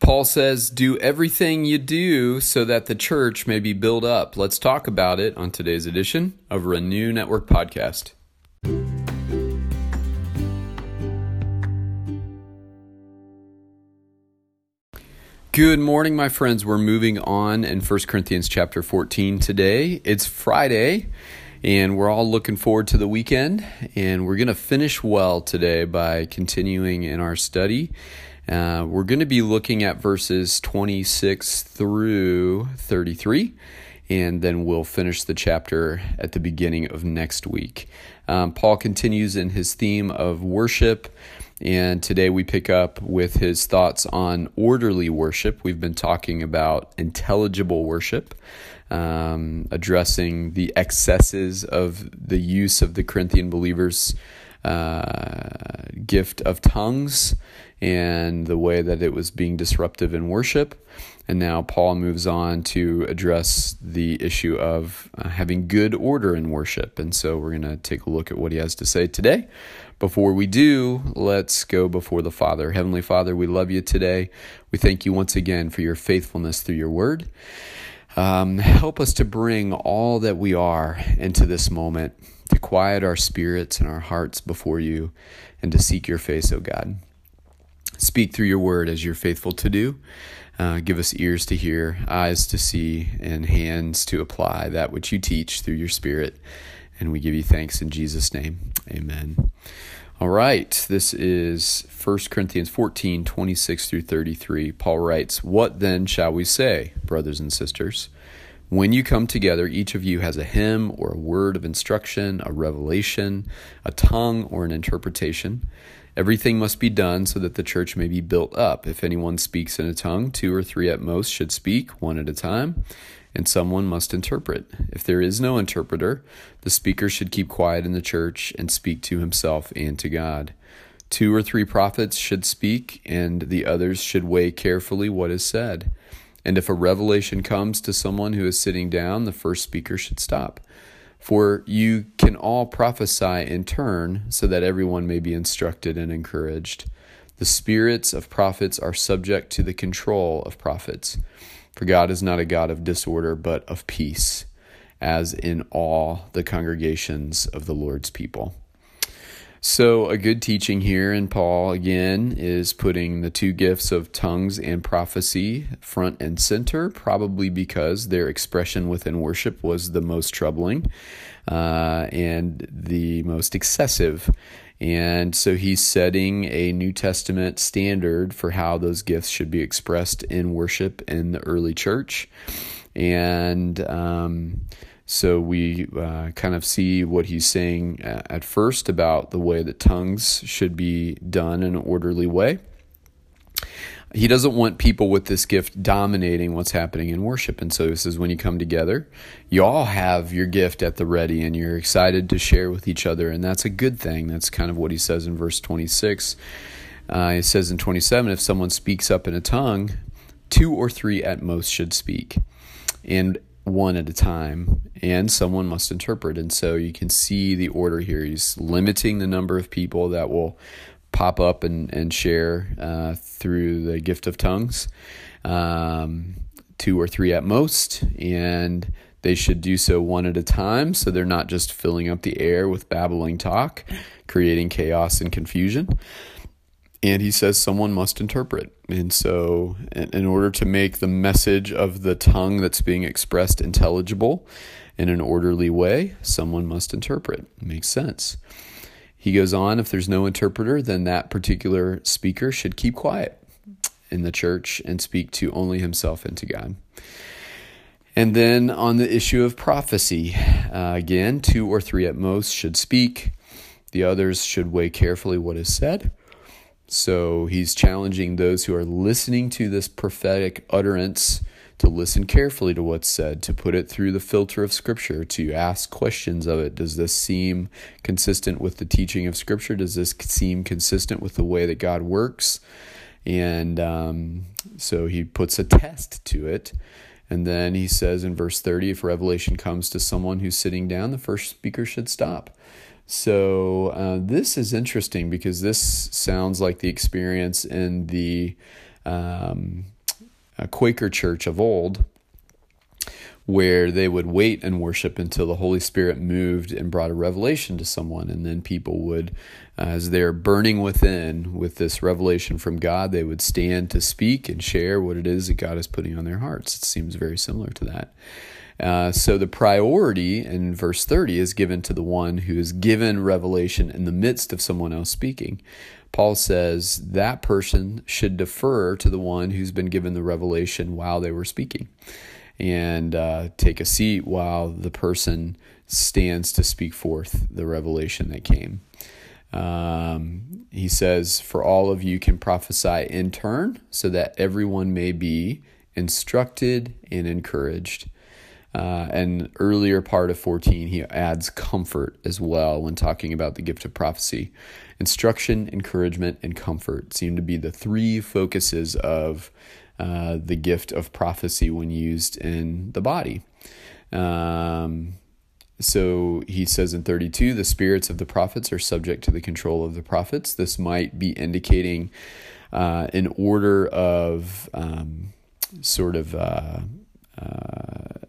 Paul says, Do everything you do so that the church may be built up. Let's talk about it on today's edition of Renew Network Podcast. Good morning, my friends. We're moving on in 1 Corinthians chapter 14 today. It's Friday, and we're all looking forward to the weekend. And we're going to finish well today by continuing in our study uh, we're going to be looking at verses 26 through 33, and then we'll finish the chapter at the beginning of next week. Um, Paul continues in his theme of worship, and today we pick up with his thoughts on orderly worship. We've been talking about intelligible worship. Um, addressing the excesses of the use of the Corinthian believers' uh, gift of tongues and the way that it was being disruptive in worship. And now Paul moves on to address the issue of uh, having good order in worship. And so we're going to take a look at what he has to say today. Before we do, let's go before the Father. Heavenly Father, we love you today. We thank you once again for your faithfulness through your word. Um, help us to bring all that we are into this moment, to quiet our spirits and our hearts before you, and to seek your face, O God. Speak through your word as you're faithful to do. Uh, give us ears to hear, eyes to see, and hands to apply that which you teach through your Spirit. And we give you thanks in Jesus' name. Amen. All right, this is 1 Corinthians 14 26 through 33. Paul writes, What then shall we say, brothers and sisters? When you come together, each of you has a hymn or a word of instruction, a revelation, a tongue, or an interpretation. Everything must be done so that the church may be built up. If anyone speaks in a tongue, two or three at most should speak, one at a time, and someone must interpret. If there is no interpreter, the speaker should keep quiet in the church and speak to himself and to God. Two or three prophets should speak, and the others should weigh carefully what is said. And if a revelation comes to someone who is sitting down, the first speaker should stop. For you can all prophesy in turn, so that everyone may be instructed and encouraged. The spirits of prophets are subject to the control of prophets. For God is not a God of disorder, but of peace, as in all the congregations of the Lord's people. So, a good teaching here in Paul again is putting the two gifts of tongues and prophecy front and center, probably because their expression within worship was the most troubling uh, and the most excessive. And so he's setting a New Testament standard for how those gifts should be expressed in worship in the early church. And, um, so we uh, kind of see what he's saying uh, at first about the way that tongues should be done in an orderly way. He doesn't want people with this gift dominating what's happening in worship. And so this is when you come together, you all have your gift at the ready and you're excited to share with each other. And that's a good thing. That's kind of what he says in verse 26. Uh, he says in 27 if someone speaks up in a tongue, two or three at most should speak. And one at a time, and someone must interpret. And so you can see the order here. He's limiting the number of people that will pop up and, and share uh, through the gift of tongues, um, two or three at most, and they should do so one at a time so they're not just filling up the air with babbling talk, creating chaos and confusion and he says someone must interpret. And so, in order to make the message of the tongue that's being expressed intelligible in an orderly way, someone must interpret. It makes sense. He goes on if there's no interpreter, then that particular speaker should keep quiet in the church and speak to only himself and to God. And then on the issue of prophecy, uh, again, two or three at most should speak. The others should weigh carefully what is said so he's challenging those who are listening to this prophetic utterance to listen carefully to what's said, to put it through the filter of Scripture, to ask questions of it. Does this seem consistent with the teaching of Scripture? Does this seem consistent with the way that God works? And um, so he puts a test to it. And then he says in verse 30 if revelation comes to someone who's sitting down, the first speaker should stop. So uh, this is interesting because this sounds like the experience in the uh, um, Quaker church of old where they would wait and worship until the Holy Spirit moved and brought a revelation to someone. And then people would, uh, as they're burning within with this revelation from God, they would stand to speak and share what it is that God is putting on their hearts. It seems very similar to that. Uh, so the priority in verse 30 is given to the one who is given revelation in the midst of someone else speaking. Paul says that person should defer to the one who's been given the revelation while they were speaking and uh, take a seat while the person stands to speak forth the revelation that came. Um, he says, For all of you can prophesy in turn, so that everyone may be instructed and encouraged. Uh, and earlier part of 14, he adds comfort as well when talking about the gift of prophecy. Instruction, encouragement, and comfort seem to be the three focuses of uh, the gift of prophecy when used in the body. Um, so he says in 32 the spirits of the prophets are subject to the control of the prophets. This might be indicating uh, an order of um, sort of uh, uh,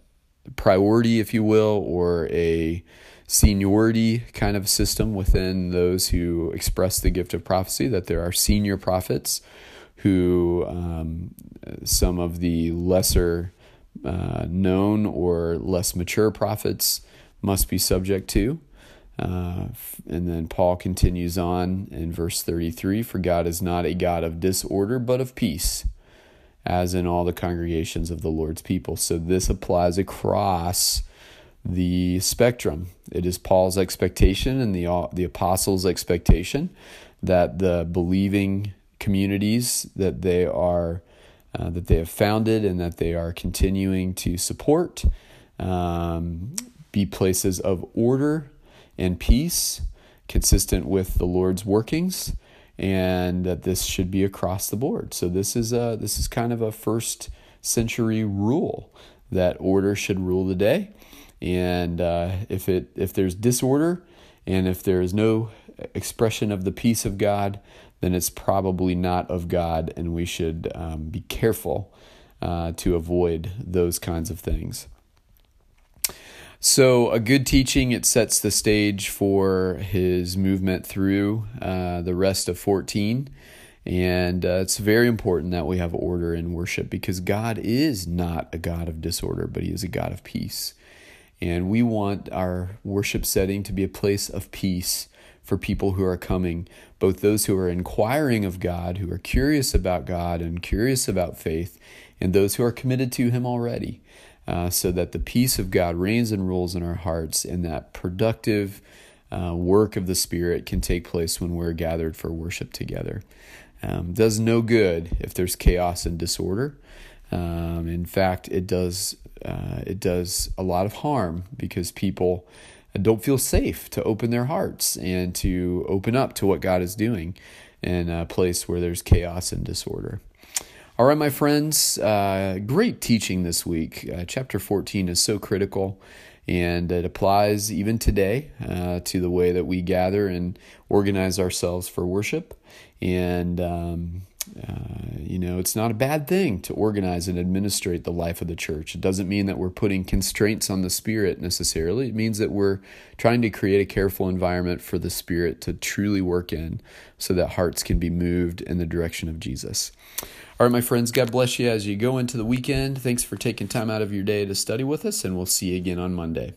priority, if you will, or a seniority kind of system within those who express the gift of prophecy, that there are senior prophets who um, some of the lesser uh, known or less mature prophets must be subject to. Uh, and then Paul continues on in verse 33 For God is not a God of disorder, but of peace, as in all the congregations of the Lord's people. So this applies across the spectrum. It is Paul's expectation and the, the apostles' expectation that the believing communities that they are uh, that they have founded and that they are continuing to support um, be places of order and peace consistent with the Lord's workings and that this should be across the board. So this is a this is kind of a first century rule that order should rule the day and uh, if it if there's disorder and if there is no expression of the peace of God, then it's probably not of God, and we should um, be careful uh, to avoid those kinds of things. So, a good teaching, it sets the stage for his movement through uh, the rest of 14. And uh, it's very important that we have order in worship because God is not a God of disorder, but He is a God of peace. And we want our worship setting to be a place of peace for people who are coming, both those who are inquiring of God, who are curious about God and curious about faith, and those who are committed to Him already, uh, so that the peace of God reigns and rules in our hearts, and that productive uh, work of the Spirit can take place when we're gathered for worship together. Um, does no good if there's chaos and disorder. Um, in fact, it does uh, it does a lot of harm because people don't feel safe to open their hearts and to open up to what God is doing in a place where there's chaos and disorder. All right, my friends, uh, great teaching this week. Uh, chapter 14 is so critical and it applies even today uh, to the way that we gather and organize ourselves for worship. And um, uh, you know, it's not a bad thing to organize and administrate the life of the church. It doesn't mean that we're putting constraints on the Spirit necessarily. It means that we're trying to create a careful environment for the Spirit to truly work in so that hearts can be moved in the direction of Jesus. All right, my friends, God bless you as you go into the weekend. Thanks for taking time out of your day to study with us, and we'll see you again on Monday.